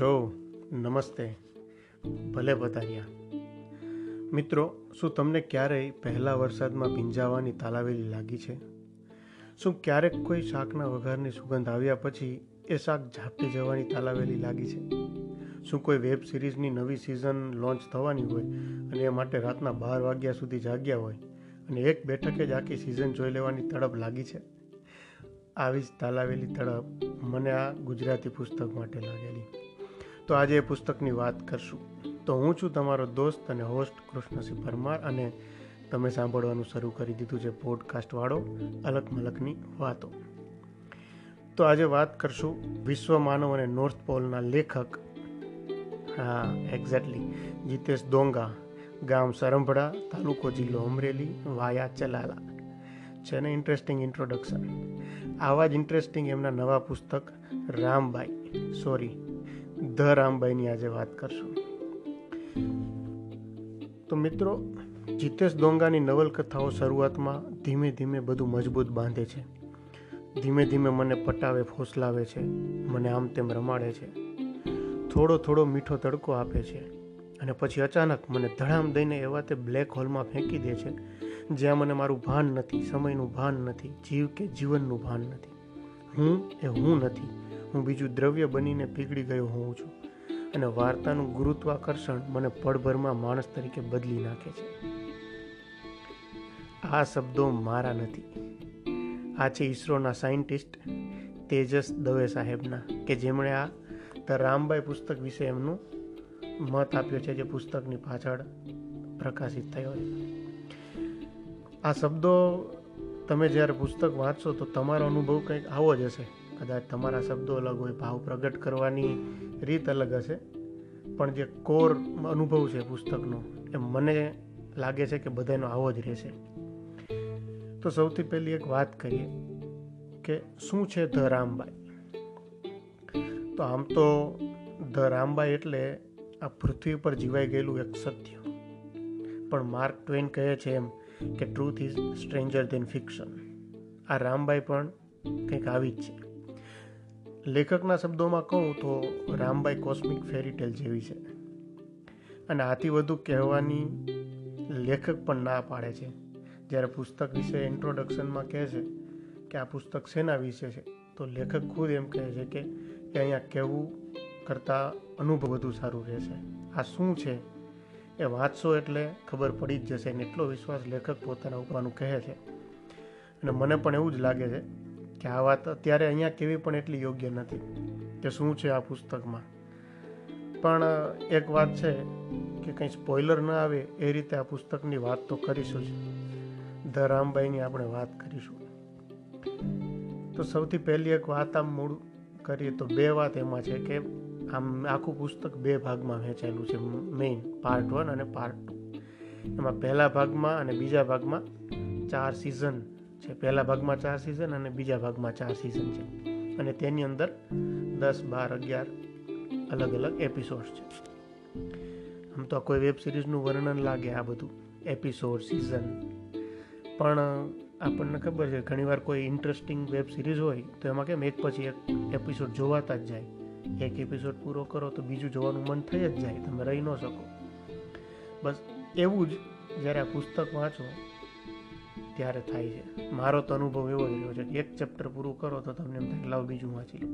છો? નમસ્તે. ભલે પધાર્યા મિત્રો, શું તમને ક્યારેય પહેલા વરસાદમાં ભીંજાવાની તાલાવેલી લાગી છે? શું ક્યારેક કોઈ શાકના વઘારની સુગંધ આવ્યા પછી એ શાક ઝાપટી જવાની તાલાવેલી લાગી છે? શું કોઈ વેબ સિરીઝની નવી સિઝન લોન્ચ થવાની હોય અને એ માટે રાતના બાર વાગ્યા સુધી જાગ્યા હોય અને એક બેઠકે જ આખી સિઝન જોઈ લેવાની તડપ લાગી છે? આવી જ તાલાવેલી તડપ મને આ ગુજરાતી પુસ્તક માટે લાગેલી. તો આજે એ પુસ્તકની વાત કરશું. તો હું છું તમારો દોસ્ત અને હોસ્ટ કૃષ્ણસિંહ પરમાર અને તમે સાંભળવાનું શરૂ કરી દીધું છે પોડકાસ્ટવાળો અલગ મલકની વાતો. તો આજે વાત કરશું વિશ્વ માનવ અને નોર્થ પોલના લેખક, હા એક્ઝેક્ટલી જીતેશ દોંગા, ગામ સરંભડા, તાલુકો જિલ્લો અમરેલી, વાયા ચલાલા. છે ને ઇન્ટરેસ્ટિંગ ઇન્ટ્રોડક્શન આવા જ ઇન્ટરેસ્ટિંગ એમના નવા પુસ્તક, રામબાઈ સોરી ધ રામબાઈની આજે વાત કરશું. તો મિત્રો, જીતેશ દોંગાની નવલકથાઓ શરૂઆતમાં ધીમે ધીમે બધું મજબૂત બાંધે છે. ધીમે ધીમે મને પટાવે, ફોસલાવે છે. મને આમ તેમ રમાડે છે. થોડો થોડો મીઠો તડકો આપે છે. અને પછી અચાનક મને ધડામ દઈને એવા તે બ્લેક હોલમાં ફેંકી દે છે, જ્યાં મને મારું ભાન નથી, સમયનું ભાન નથી, જીવ કે જીવનનું ભાન નથી. હું એ હું નથી. હું બીજું દ્રવ્ય બનીને પીગળી ગયો હોઉં છું અને વાર્તાનું ગુરુત્વાકર્ષણ મને પળભરમાં માણસ તરીકે બદલી નાખે છે. આ શબ્દો મારા નથી. આ છે ઈસરોના સાયન્ટિસ્ટ તેજસ દવે સાહેબના, કે જેમણે આ ધ રામબાઈ પુસ્તક વિશે એમનું મત આપ્યો છે જે પુસ્તકની પાછળ પ્રકાશિત થયો છે. આ શબ્દો તમે જ્યારે પુસ્તક વાંચશો તો તમારો અનુભવ કંઈક આવો જ હશે. કદાચ તમારા શબ્દો અલગ હોય, ભાવ પ્રગટ કરવાની રીત અલગ હશે. પણ જે કોર અનુભવ છે પુસ્તકનો, એ મને લાગે છે કે બધાનો આવો જ રહેશે. તો સૌથી પહેલી એક વાત કરીએ કે શું છે ધ રામબાઈ? તો આમ તો ધ રામબાઈ એટલે આ પૃથ્વી પર જીવાઈ ગયેલું એક સત્ય. પણ માર્ક ટ્વેન કહે છે એમ કે truth is stranger than fiction આ રામબાઈ પણ કંઈક આવી જ છે. લેખકના શબ્દોમાં કહું તો રામબાઈ કોસ્મિક ફેરીટેલ જેવી છે. અને આથી વધુ કહેવાની લેખક પણ ના પાડે છે. જ્યારે પુસ્તક વિશે ઇન્ટ્રોડક્શનમાં કહે છે કે આ પુસ્તક શેના વિશે છે, તો લેખક ખુદ એમ કહે છે કે અહીંયા કહેવું કરતાં અનુભવ વધુ સારું રહેશે આ શું છે? એ વાંચશો એટલે ખબર પડી જ જશે ને એટલો વિશ્વાસ લેખક પોતાના ઉપરનું કહે છે. અને મને પણ એવું જ લાગે છે કે આ વાત અત્યારે અહીંયા કેવી પણ એટલી યોગ્ય નથી કે શું છે આ પુસ્તકમાં. પણ એક વાત છે કે કંઈ સ્પોઇલર ન આવે એ રીતે આ પુસ્તકની વાત તો કરીશું જ. ધ રામબાઈની આપણે વાત કરીશું. તો સૌથી પહેલી એક વાત આમ મૂળ કરીએ તો બે વાત એમાં છે કે આમ આખું પુસ્તક બે ભાગમાં વહેંચાયેલું છે. મેઇન પાર્ટ વન અને પાર્ટ ટુ. એમાં પહેલા ભાગમાં અને બીજા ભાગમાં ચાર સિઝન છે. પહેલા ભાગમાં ચાર સિઝન અને બીજા ભાગમાં ચાર સિઝન છે. અને તેની અંદર દસ, બાર, અગિયાર અલગ અલગ એપિસોડ છે. આમ તો કોઈ વેબ સિરીઝનું વર્ણન લાગે આ બધું. એપિસોડ સિઝન પણ આપણને ખબર છે ઘણીવાર કોઈ ઇન્ટરેસ્ટિંગ વેબ સિરીઝ હોય, તો એમાં કેમ એક પછી એક એપિસોડ જોવાતા જ જાય. એક એપિસોડ પૂરો કરો તો બીજું જોવાનું મન થઈ જ જાય. તમે રહી ન શકો. બસ એવું જ, જ્યારે આ પુસ્તક વાંચો ત્યારે થાય છે. મારો તો અનુભવ એવો જ રહ્યો છે કે એક ચેપ્ટર પૂરું કરો તો તમને એમ થાય લાવ બીજું વાંચી લો.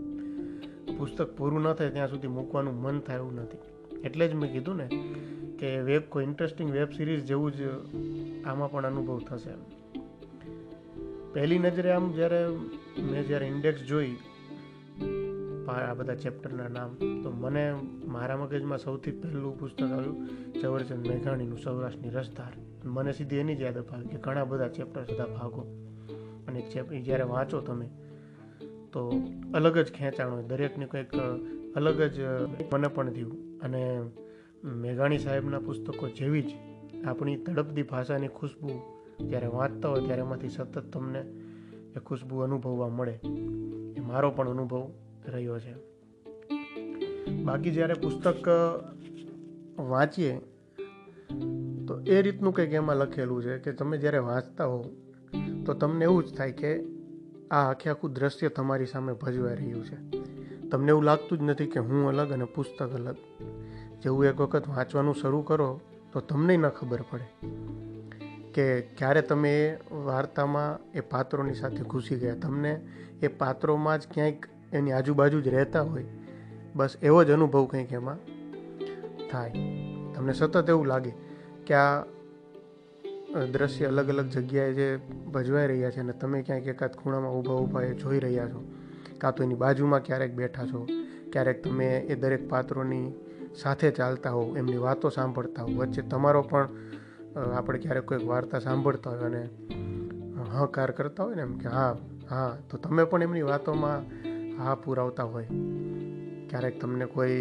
પુસ્તક પૂરું ન થાય ત્યાં સુધી મૂકવાનું મન થાય એવું નથી. એટલે જ મેં કીધું ને કે વેબ કોઈ ઇન્ટરેસ્ટિંગ વેબ સિરીઝ જેવું જ આમાં પણ અનુભવ થશે. પહેલી નજરે આમ જ્યારે મેં જ્યારે ઇન્ડેક્સ જોઈ આ બધા ચેપ્ટરના નામ, તો મને મારા મગજમાં સૌથી પહેલું પુસ્તક આવ્યું ઝવેરચંદ મેઘાણીનું સૌરાષ્ટ્રની રસધાર. મને સીધી એની જ યાદ અપાવી કે ઘણા બધા ચેપ્ટર બધા ભાગો. અને જ્યારે વાંચો તમે, તો અલગ જ ખેંચાણ હોય. દરેકની કંઈક અલગ જ મને પણ થયું. અને મેઘાણી સાહેબના પુસ્તકો જેવી જ આપણી તડપદી ભાષાની ખુશ્બુ જ્યારે વાંચતા હોય ત્યારે એમાંથી સતત તમને એ ખુશ્બુ અનુભવવા મળે. એ મારો પણ અનુભવ રહ્યો છે. બાકી જ્યારે પુસ્તક વાંચીએ તો એ રીતનું કંઈક એમાં લખેલું છે કે તમે જ્યારે વાંચતા હો તો તમને એવું જ થાય કે આ આખે આખું દ્રશ્ય તમારી સામે ભજવાઈ રહ્યું છે. તમને એવું લાગતું જ નથી કે હું અલગ અને પુસ્તક અલગ. જેવું એક વખત વાંચવાનું શરૂ કરો, તો તમને ન ખબર પડે કે ક્યારે તમે એ વાર્તામાં એ પાત્રોની સાથે ઘૂસી ગયા. તમને એ પાત્રોમાં જ ક્યાંક એની આજુબાજુ જ રહેતા હોય. બસ એવો જ અનુભવ કંઈક એમાં થાય. તમને સતત એવું લાગે કે આ દ્રશ્ય અલગ અલગ જગ્યાએ જે ભજવાઈ રહ્યા છે અને તમે ક્યાંક એકાદ ખૂણામાં ઊભા ઊભા એ જોઈ રહ્યા છો, કાં તો એની બાજુમાં ક્યારેક બેઠા છો, ક્યારેક તમે એ દરેક પાત્રોની સાથે ચાલતા હોવ, એમની વાતો સાંભળતા હોવ, વચ્ચે તમારો પણ આપણે ક્યારેક કોઈક વાર્તા સાંભળતા હોય અને હકાર કરતા હોય ને એમ કે હા હા, તો તમે પણ એમની વાતોમાં હા પુરાવતા હોય. ક્યારેક તમને કોઈ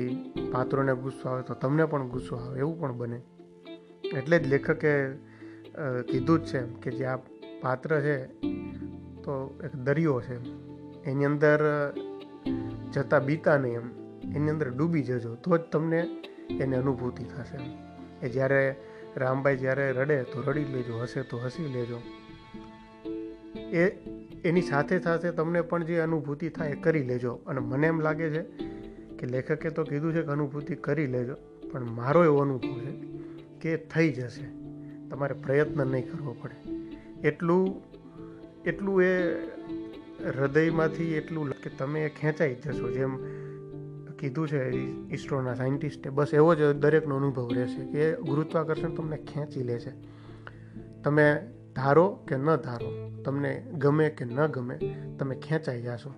પાત્રોને ગુસ્સો આવે તો તમને પણ ગુસ્સો આવે, એવું પણ બને. એટલે જ લેખકે કીધું જ છે કે જે આ પાત્ર છે, તો એક દરિયો છે. એની અંદર જતા બીતા નહીં એમ, એની અંદર ડૂબી જજો, તો જ તમને એની અનુભૂતિ થશે એ જ્યારે રામભાઈ જ્યારે રડે, તો રડી લેજો, હસે તો હસી લેજો. એ, એની સાથે સાથે તમને પણ જે અનુભૂતિ થાય એ કરી લેજો. અને મને એમ લાગે છે કે લેખકે તો કીધું છે કે અનુભૂતિ કરી લેજો, પણ મારો એવો અનુભવ છે કે થઈ જશે. તમારે પ્રયત્ન નહીં કરવો પડે. એટલું એટલું એ હૃદયમાંથી એટલું કે તમે ખેંચાઈ જશો. જેમ કીધું છે ઇસરોના સાયન્ટિસ્ટે, બસ એવો જ દરેકનો અનુભવ રહેશે કે ગુરુત્વાકર્ષણ તમને ખેંચી લે છે. તમે ધારો કે ન ધારો, તમને ગમે કે ન ગમે, તમે ખેંચાઈ જશો.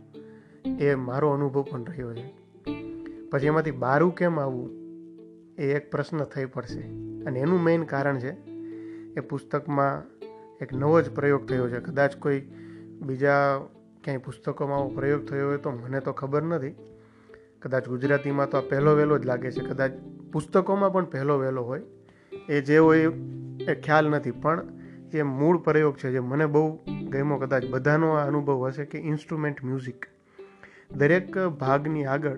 એ મારો અનુભવ પણ રહ્યો છે. પછી એમાંથી બારું કેમ આવવું એ એક પ્રશ્ન થઈ પડશે. અને એનું મેઇન કારણ છે એ પુસ્તકમાં એક નવો જ પ્રયોગ થયો છે. કદાચ કોઈ બીજા ક્યાંય પુસ્તકોમાં આવો પ્રયોગ થયો હોય તો મને તો ખબર નથી. કદાચ ગુજરાતીમાં તો આ પહેલો વહેલો જ લાગે છે. કદાચ પુસ્તકોમાં પણ પહેલો વહેલો હોય. એ જે હોય એ ખ્યાલ નથી. પણ જે મૂળ પ્રયોગ છે જે મને બહુ ગમ્યો. કદાચ બધાનો આ અનુભવ હશે કે ઇન્સ્ટ્રુમેન્ટ મ્યુઝિક દરેક ભાગની આગળ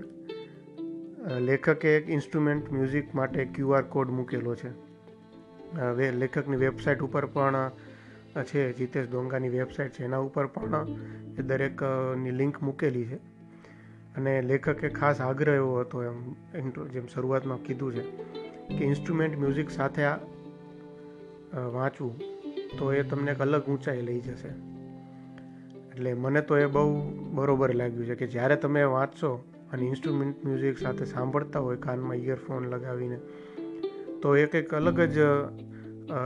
લેખકે એક ઇન્સ્ટ્રુમેન્ટ મ્યુઝિક માટે ક્યુઆર કોડ મૂકેલો છે. હવે લેખકની વેબસાઇટ ઉપર પણ છે, જીતેશ ડોંગાની વેબસાઇટ છે. એના ઉપર પણ, એ દરેકની લિંક મૂકેલી છે. અને લેખકે ખાસ આગ્રહ એવો હતો એમ જેમ શરૂઆતમાં કીધું છે, કે ઇન્સ્ટ્રુમેન્ટ મ્યુઝિક સાથે આ વાંચવું તો એ તમને એક અલગ ઊંચાઈ લઈ જશે. એટલે મને તો એ બહુ બરોબર લાગ્યું છે કે જ્યારે તમે વાંચશો અને ઇન્સ્ટ્રુમેન્ટ મ્યુઝિક સાથે સાંભળતા હોય કાનમાં ઇયરફોન લગાવીને, તો એક એક અલગ જ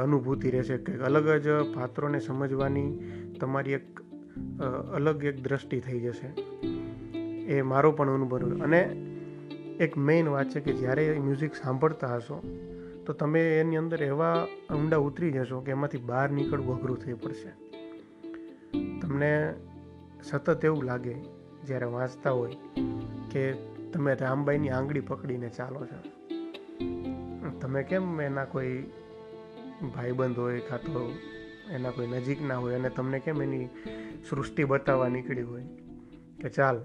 અનુભૂતિ રહેશે. કે અલગ જ પાત્રોને સમજવાની તમારી એક અલગ એક દ્રષ્ટિ થઈ જશે. એ મારો પણ અનુભવ અને એક મેઇન વાત છે કે જ્યારે મ્યુઝિક સાંભળતા હશો, તો તમે એની અંદર એવા ઊંડા ઉતરી જશો કે એમાંથી બહાર નીકળવું અઘરું થઈ પડશે. તમને સતત એવું લાગે જ્યારે વાંચતા હોય કે તમે રામબાઈની આંગળી પકડીને ચાલો છો. તમે કેમ એના કોઈ ભાઈબંધ હોય કાં તો એના કોઈ નજીકના હોય અને તમને કેમ એની સૃષ્ટિ બતાવવા નીકળી હોય? કે ચાલ,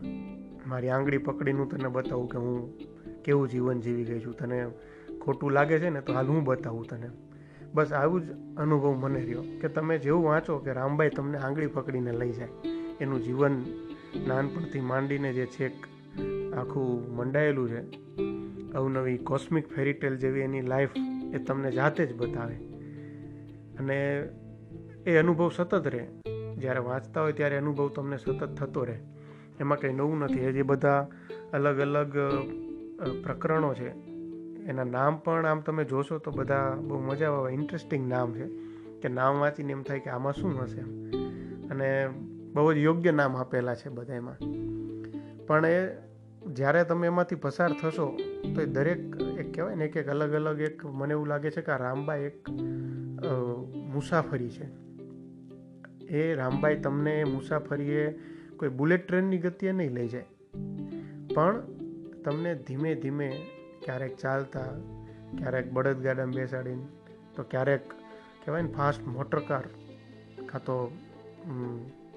મારી આંગળી પકડીનું તને બતાવું કે હું કેવું જીવન જીવી ગઈ છું. તને ખોટું લાગે છે ને તો હાલ હું બતાવું તને. બસ આવું જ અનુભવ મને રહ્યો કે તમે જેવું વાંચો કે રામભાઈ તમને આંગળી પકડીને લઈ જાય. એનું જીવન નાનપણથી માંડીને જે છેક આખું મંડાયેલું છે, અવનવી કોસ્મિક ફેરીટેલ જેવી એની લાઈફ એ તમને જાતે જ બતાવે. અને એ અનુભવ સતત રહે. જ્યારે વાંચતા હોય ત્યારે અનુભવ તમને સતત થતો રહે. એમાં કંઈ નવું નથી. એ જે બધા અલગ અલગ પ્રકરણો છે. એના નામ પણ આમ તમે જોશો તો બધા બહુ મજા આવે. ઇન્ટરેસ્ટિંગ નામ છે. કે નામ વાંચીને એમ થાય કે આમાં શું હશે અને બહુ જ યોગ્ય નામ આપેલા છે બધા એમાં પણ એ જ્યારે તમે એમાંથી પસાર થશો, તો એ દરેક એક કહેવાય ને એક એક અલગ અલગ એક મને એવું લાગે છે કે આ રામબાઈ એક મુસાફરી છે. એ રામબાઈ તમને મુસાફરીએ કોઈ બુલેટ ટ્રેનની ગતિએ નહીં લઈ જાય. પણ તમને ધીમે ધીમે ક્યારેક ચાલતા, ક્યારેક બળદગાડામાં બેસાડીને, તો ક્યારેક કહેવાય ને ફાસ્ટ મોટર કાર કાં તો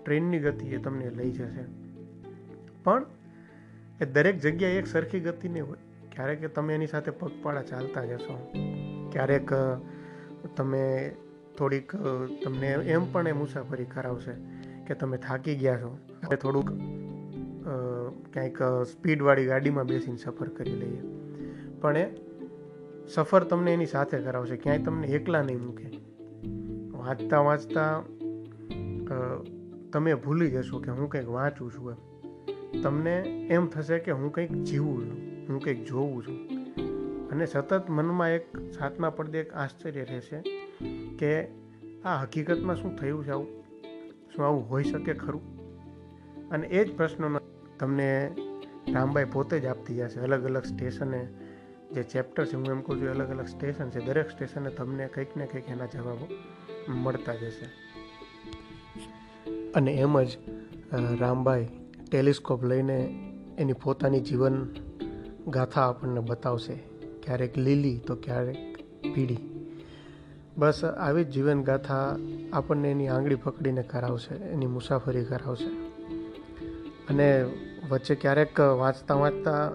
ટ્રેનની ગતિ એ તમને લઈ જશે. પણ એ દરેક જગ્યાએ એક સરખી ગતિ નહીં હોય. ક્યારેક તમે એની સાથે પગપાળા ચાલતા જશો. ક્યારેક તમે થોડીક તમને એમ પણ એ મુસાફરી કરાવશે કે તમે થાકી ગયા છો. હવે થોડુંક ક્યાંક સ્પીડવાળી ગાડીમાં બેસીને સફર કરી લઈએ. પણ એ સફર તમને એની સાથે કરાવશે. ક્યાંય તમને એકલા નહીં મૂકે. વાંચતા વાંચતા તમે ભૂલી જશો કે હું કંઈક વાંચું છું એમ. તમને એમ થશે કે હું કંઈક જીવું છું, હું કંઈક જોઉં છું. અને સતત મનમાં એક સાતમા પડદે એક આશ્ચર્ય રહેશે કે આ હકીકતમાં શું થયું છે આવું? શું આવું હોઈ શકે ખરું? અને એ જ પ્રશ્નોનો તમને રામભાઈ પોતે જ આપતી જશે. અલગ અલગ સ્ટેશને જે ચેપ્ટર છે હું એમ કહું છું અલગ અલગ સ્ટેશન છે. દરેક સ્ટેશને તમને કંઈક ને કંઈક એના જવાબો મળતા જશે. અને એમ જ રામભાઈ ટેલિસ્કોપ લઈને એની પોતાની જીવન ગાથા આપણને બતાવશે. ક્યારેક લીલી તો ક્યારેક પીળી. બસ આવી જ જીવન ગાથા આપણને એની આંગળી પકડીને કરાવશે, એની મુસાફરી કરાવશે. અને વચ્ચે ક્યારેક વાંચતા વાંચતા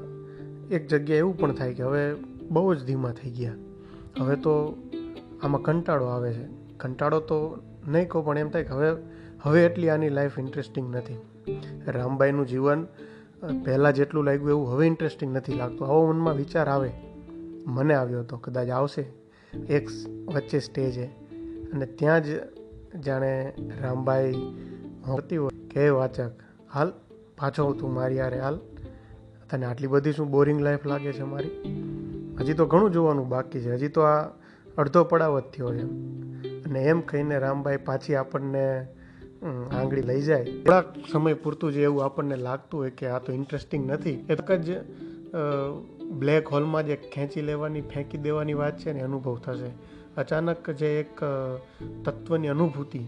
એક જગ્યાએ એવું પણ થાય કે હવે બહુ જ ધીમા થઈ ગયા. હવે તો આમાં કંટાળો આવે છે. કંટાળો તો નહીં કહું, પણ એમ થાય કે હવે હવે એટલી આની લાઈફ ઇન્ટરેસ્ટિંગ નથી. રામબાઈનું જીવન પહેલાં જેટલું લાગ્યું એવું હવે ઇન્ટરેસ્ટિંગ નથી લાગતું. આવો મનમાં વિચાર આવે. મને આવ્યો હતો કદાચ આવશે. એક વચ્ચે સ્ટેજે અને ત્યાં જ જાણે રામભાઈ હોતી હોય. કે વાચક, હાલ, પાછો તું મારી યારે હાલ. તને આટલી બધી શું બોરિંગ લાઈફ લાગે છે મારી? હજી તો ઘણું જોવાનું બાકી છે. હજી તો આ અડધો પડાવ જ થયો છે. અને એમ કહીને રામભાઈ પાછી આપણને આંગળી લઈ જાય. થોડાક સમય પૂરતું જે એવું આપણને લાગતું હોય કે આ તો ઇન્ટરેસ્ટિંગ નથી. એક જ બ્લેક હોલમાં જે ખેંચી લેવાની, ફેંકી દેવાની વાત છે ને અનુભવ થશે. અચાનક જે એક તત્વની અનુભૂતિ,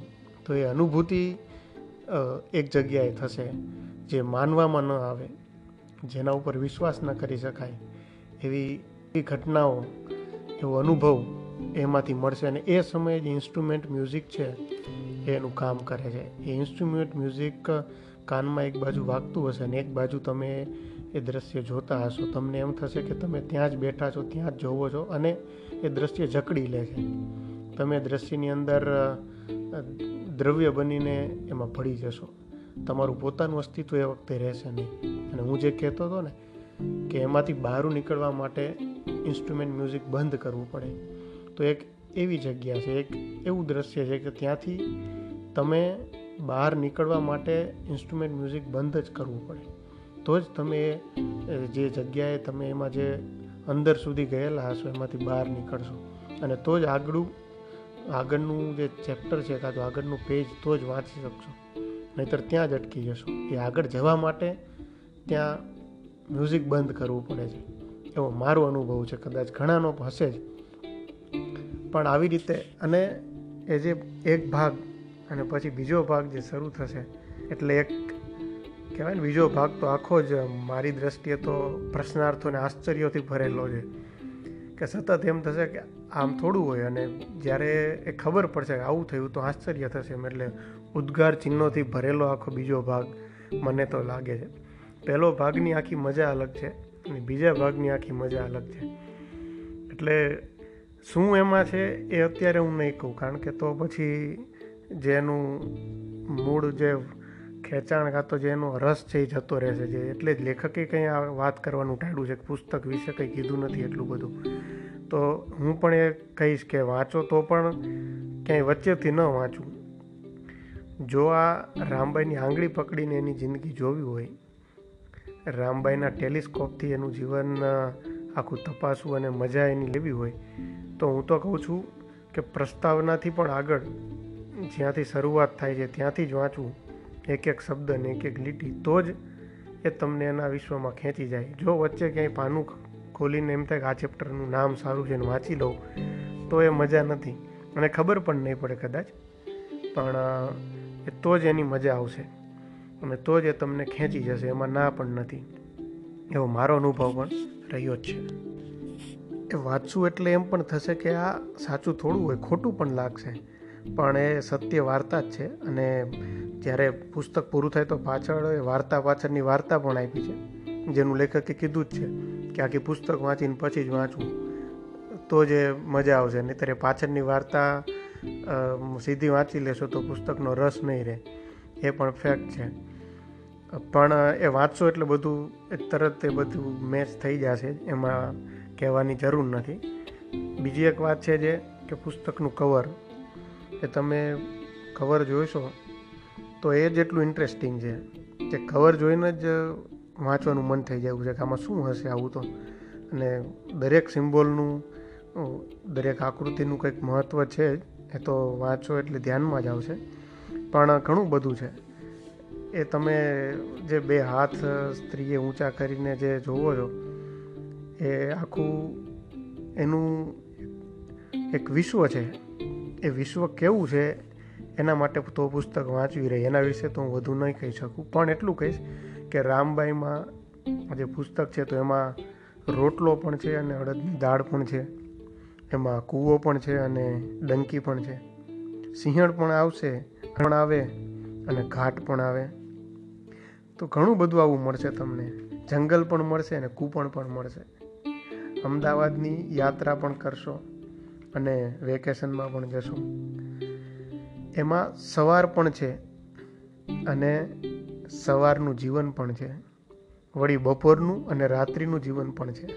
તો એ અનુભૂતિ એક જગ્યાએ થશે જે માનવામાં ન આવે, જેના ઉપર વિશ્વાસ ન કરી શકાય. એવી ઘટનાઓ, એવો અનુભવ એમાંથી મળશે અને એ સમયે જે ઇન્સ્ટ્રુમેન્ટ મ્યુઝિક છે એનું કામ કરે છે. એ ઇન્સ્ટ્રુમેન્ટ મ્યુઝિક કાનમાં એક બાજુ વાગતું હશે અને એક બાજુ તમે એ દ્રશ્ય જોતા હશો. તમને એમ થશે કે તમે ત્યાં જ બેઠા છો, ત્યાં જ જોવો છો અને એ દ્રશ્ય જકડી લે છે. તમે દ્રશ્યની અંદર દ્રવ્ય બનીને એમાં ભળી જશો. તમારું પોતાનું અસ્તિત્વ એ વખતે રહેશે નહીં. અને હું જે કહેતો હતો ને કે એમાંથી બહાર નીકળવા માટે ઇન્સ્ટ્રુમેન્ટ મ્યુઝિક બંધ કરવું પડે. તો એક એવી જગ્યા છે, એક એવું દ્રશ્ય છે કે ત્યાંથી તમે બહાર નીકળવા માટે ઇન્સ્ટ્રુમેન્ટ મ્યુઝિક બંધ જ કરવું પડે. તો જ તમે જે જગ્યાએ તમે એમાં જે અંદર સુધી ગયેલા હશો, એમાંથી બહાર નીકળશો. અને તો જ આગળું, આગળનું જે ચેપ્ટર છે કાં તો આગળનું પેજ, તો જ વાંચી શકશો. નહીતર ત્યાં જ અટકી જશો. એ આગળ જવા માટે ત્યાં મ્યુઝિક બંધ કરવું પડે છે. એવો મારો અનુભવ છે. કદાચ ઘણાનો હશે જ. પણ આવી રીતે અને એ જે એક ભાગ અને પછી બીજો ભાગ જે શરૂ થશે, એટલે એક કહેવાય ને બીજો ભાગ તો આખો જ મારી દ્રષ્ટિએ તો પ્રશ્નાર્થો અને આશ્ચર્યોથી ભરેલો છે કે સતત એમ થશે કે આમ થોડું હોય અને જ્યારે એ ખબર પડશે કે આવું થયું તો આશ્ચર્ય થશે એમ, એટલે ઉદ્ગાર ચિહ્નોથી ભરેલો આખો બીજો ભાગ મને તો લાગે છે. પહેલો ભાગની આખી મજા અલગ છે અને બીજા ભાગની આખી મજા અલગ છે. એટલે શું એમાં છે એ અત્યારે હું નહીં કહું, કારણ કે તો પછી જેનું મૂળ જે ખેંચાણ કાં તો જેનો રસ છે એ જતો રહેશે, જે એટલે જ લેખકે કંઈ આ વાત કરવાનું ટાળ્યું છે પુસ્તક વિશે કંઈ કીધું નથી એટલું બધું. તો હું પણ એ કહીશ કે વાંચો તો પણ ક્યાંય વચ્ચેથી ન વાંચું. જો આ રામબાઈની આંગળી પકડીને એની જિંદગી જોવી હોય, રામબાઈના ટેલિસ્કોપથી એનું જીવન આખું તપાસવું અને મજા એની લેવી હોય તો હું તો કહું છું કે પ્રસ્તાવનાથી પણ આગળ જ્યાંથી શરૂઆત થાય છે, ત્યાંથી જ વાંચવું. એક એક શબ્દ ને એક એક લીટી તો જ એ તમને એના વિશ્વમાં ખેંચી જાય. જો વચ્ચે ક્યાંય પાનું ખોલીને એમ થાય કે આ ચેપ્ટરનું નામ સારું છે ને વાંચી લઉં, તો એ મજા નથી. અને ખબર પણ નહીં પડે કદાચ, પણ એ તો જ એની મજા આવશે. અને તો જ એ તમને ખેંચી જશે, એમાં ના પણ નથી. એવો મારો અનુભવ પણ રહ્યો જ છે. એ વાંચશું એટલે એમ પણ થશે કે આ સાચું થોડું હોય, ખોટું પણ લાગશે. પણ એ સત્ય વાર્તા જ છે અને જ્યારે પુસ્તક પૂરું થાય તો પાછળ એ વાર્તા પાછળની વાર્તા પણ આપી છે. જેનું લેખકે કીધું જ છે કે આખી પુસ્તક વાંચીને પછી જ વાંચવું. તો જ મજા આવશે, નહીંતર એ પાછળની વાર્તા સીધી વાંચી લેશો તો પુસ્તકનો રસ નહીં રહે. એ પણ ફેક્ટ છે. પણ એ વાંચશો એટલે બધું તરત એ બધું મેચ થઈ જશે. એમાં કહેવાની જરૂર નથી. બીજી એક વાત છે જે કે પુસ્તકનું કવર એ તમે કવર જોઈશો તો એ જેટલું ઇન્ટરેસ્ટિંગ છે કે કવર જોઈને જ વાંચવાનું મન થઈ જાય છે કે આમાં શું હશે આવું તો. અને દરેક સિમ્બોલનું દરેક આકૃતિનું કંઈક મહત્ત્વ છે એ તો વાંચો એટલે ધ્યાનમાં જ આવશે. પણ ઘણું બધું છે. એ તમે જે બે હાથ, સ્ત્રીએ ઊંચા કરીને જે જોવો છો એ આખું એનું એક વિશ્વ છે. એ વિશ્વ કેવું છે એના માટે તો પુસ્તક વાંચવી રહી. એના વિશે તો હું વધુ નહીં કહી શકું. પણ એટલું કહીશ કે રામબાઈમાં જે પુસ્તક છે તો એમાં રોટલો પણ છે અને અડદની દાળ પણ છે. એમાં કૂવો પણ છે અને ડંકી પણ છે. સિંહણ પણ આવશે, પણ આવે અને ઘાટ પણ આવે. તો ઘણું બધું આવું મળશે તમને. જંગલ પણ મળશે અને કૂપણ પણ મળશે. અમદાવાદની યાત્રા પણ કરશો અને વેકેશનમાં પણ જશો. એમાં સવાર પણ છે અને સવારનું જીવન પણ છે. વળી બપોરનું અને રાત્રિનું જીવન પણ છે.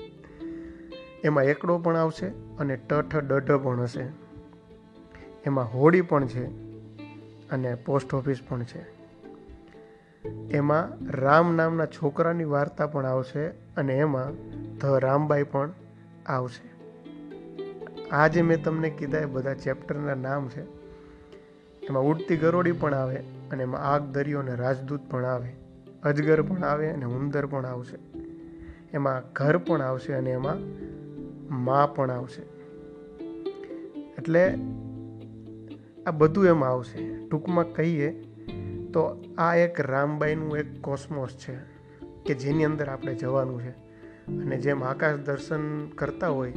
એમાં એકડો પણ આવશે અને ટઠ ડઢ પણ હશે. એમાં હોળી પણ છે અને પોસ્ટ ઓફિસ પણ છે. એમાં રામ નામના છોકરાની વાર્તા પણ આવશે અને એમાં ધ રામબાઈ પણ આવશે. આ જે મેં તમને કીધા એ બધા ચેપ્ટરના નામ છે. એમાં ઉડતી ગરોડી પણ આવે અને એમાં આગ, દરિયો અને રાજદૂત પણ આવે. અજગર પણ આવે અને ઉંદર પણ આવશે. એમાં ઘર પણ આવશે અને એમાં મા પણ આવશે. એટલે આ બધું એમાં આવશે. ટૂંકમાં કહીએ તો આ એક રામબાઈનું એક કોસ્મોસ છે કે જેની અંદર આપણે જવાનું છે. અને જેમ આકાશ દર્શન કરતા હોય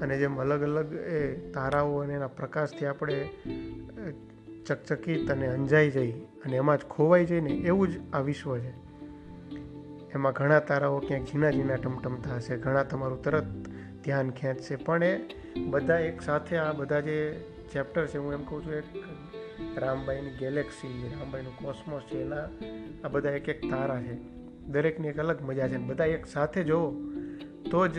અને જેમ અલગ અલગ એ તારાઓ અને એના પ્રકાશથી આપણે ચકચકિત અને અંજાઈ જઈ અને એમાં જ ખોવાઈ જઈને એવું જ આ વિશ્વ છે. એમાં ઘણા તારાઓ ક્યાંક ઝીણા ઝીણા ટમટમતા હશે, ઘણા તમારું તરત ધ્યાન ખેંચશે. પણ એ બધા એક સાથે આ બધા જે ચેપ્ટર છે, હું એમ કહું છું, એક રામબાઈની ગેલેક્સી, રામબાઈનું કોસ્મોસ છે, એના આ બધા એક એક તારા છે. દરેકની એક અલગ મજા છે. બધા એક સાથે જોવો, તો જ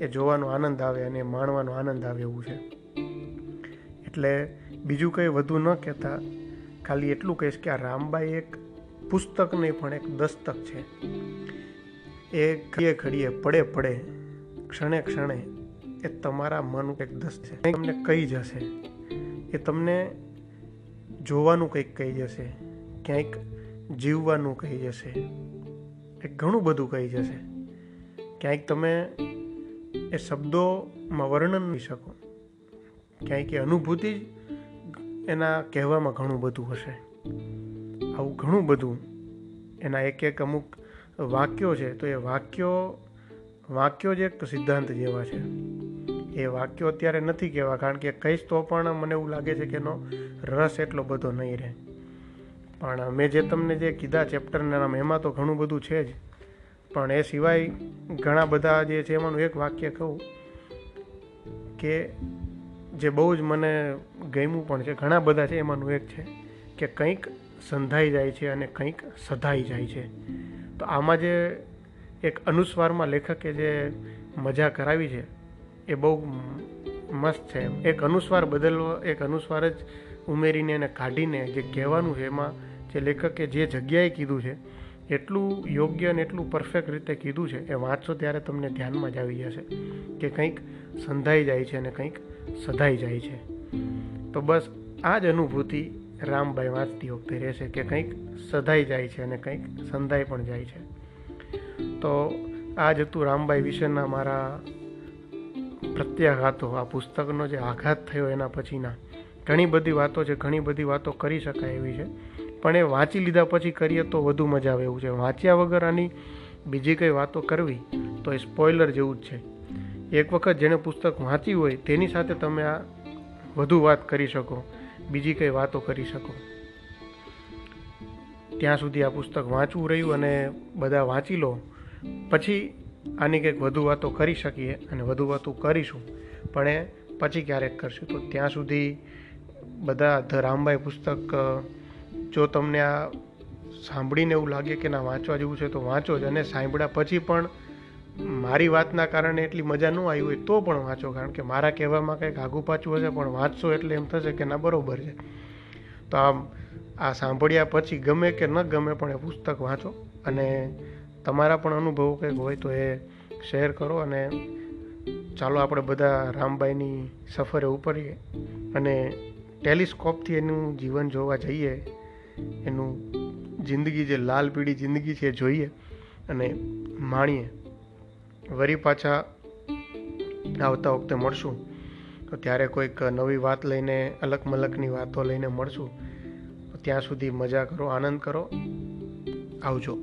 એ જોવાનો આનંદ આવે અને માણવાનો આનંદ આવે એવું છે. એટલે બીજું કંઈ વધુ ન કહેતા, ખાલી એટલું કહીશ કે આ રામબાઈ એક પુસ્તક નહીં પણ એક દસ્તક છે. એ ઘડીએ ઘડીએ પડે પડે, ક્ષણે ક્ષણે એ તમારા મન એક દસ્ત છે. તમને કહી જશે. એ તમને જોવાનું કંઈક કહી જશે. ક્યાંક જીવવાનું કહી જશે. એ ઘણું બધું કહી જશે. ક્યાંક તમે એ શબ્દોમાં વર્ણન નહીં શકો. ક્યાંક એ અનુભૂતિ જ એના કહેવામાં ઘણું બધું હશે. આવું ઘણું બધું એના એક એક અમુક વાક્યો છે, તો એ વાક્યો વાક્યો જ એક સિદ્ધાંત જેવા છે. એ વાક્યો અત્યારે નથી કહેવા, કારણ કે કહીશ તો પણ મને એવું લાગે છે કે એનો રસ એટલો બધો નહીં રહે. પણ મેં જે તમને જે કીધા ચેપ્ટરના નામ, એમાં તો ઘણું બધું છે જ. પણ એ સિવાય ઘણા બધા જે છે એમાંનું એક વાક્ય કહું કે જે બહુ જ મને ગમ્યું પણ છે, ઘણા બધા છે એમાંનું એક છે કે કંઈક સંધાઈ જાય છે અને કંઈક સધાઈ જાય છે. તો આમાં જે એક અનુસ્વારમાં લેખકે જે મજા કરાવી છે, એ બહુ મસ્ત છે. એક અનુસ્વાર બદલવો, એક અનુસ્વાર જ ઉમેરીને એને કાઢીને જે કહેવાનું છે એમાં જે લેખકે જે જગ્યાએ કીધું છે, એટલું યોગ્ય અને એટલું પરફેક્ટ રીતે કીધું છે, એ વાંચો ત્યારે તમને ધ્યાનમાં જ આવી જશે કે કંઈક સંધાઈ જાય છે અને કંઈક સધાઈ જાય છે. તો બસ આ જ અનુભૂતિ રામભાઈ વાંચતી વખતે રહેશે કે કંઈક સધાઈ જાય છે અને કંઈક સંધાઈ પણ જાય છે. તો આ જ હતું રામભાઈ વિશેના મારા પ્રત્યાઘાતો. આ પુસ્તકનો જે આઘાત થયો એના પછીના ઘણી બધી વાતો છે, ઘણી બધી વાતો કરી શકાય એવી છે. પણ એ વાંચી લીધા પછી કરીએ તો વધુ મજા આવે એવું છે. વાંચ્યા વગર આની બીજી કંઈ વાતો કરવી તો એ સ્પોઇલર જેવું જ છે. એક વખત જેણે પુસ્તક વાંચી હોય તેની સાથે તમે આ વધુ વાત કરી શકો, બીજી કંઈ વાતો કરી શકો. ત્યાં સુધી આ પુસ્તક વાંચવું રહ્યું અને બધા વાંચી લો. પછી આની કંઈક વધુ વાતો કરી શકીએ અને વધુ વાતો કરીશું. પણ એ પછી ક્યારેક કરશું. તો ત્યાં સુધી બધા ધ રામભાઈ પુસ્તક જો તમને આ સાંભળીને એવું લાગે કે ના, વાંચવા જેવું છે, તો વાંચો જ. અને સાંભળ્યા પછી પણ મારી વાતના કારણે એટલી મજા ન આવી હોય તો પણ વાંચો. કારણ કે મારા કહેવામાં કંઈક આગું પાછું હશે, પણ વાંચશો એટલે એમ થશે કે ના, બરાબર છે. તો આમ, આ સાંભળ્યા પછી ગમે કે ન ગમે પણ એ પુસ્તક વાંચો. અને તમારા પણ અનુભવો કંઈક હોય તો એ શેર કરો અને ચાલો આપણે બધા રામબાઈની સફરે ઉપરીએ અને ટેલિસ્કોપથી એનું જીવન જોવા જઈએ. એનું જિંદગી જે લાલ પીળી જિંદગી છે જોઈએ અને માણીએ. વરી પાછા આવતા વખતે મળશું. તો ત્યારે કોઈક નવી વાત લઈને અલગ મલકની વાતો લઈને મળશું. ત્યાં સુધી મજા કરો, આનંદ કરો. આવજો.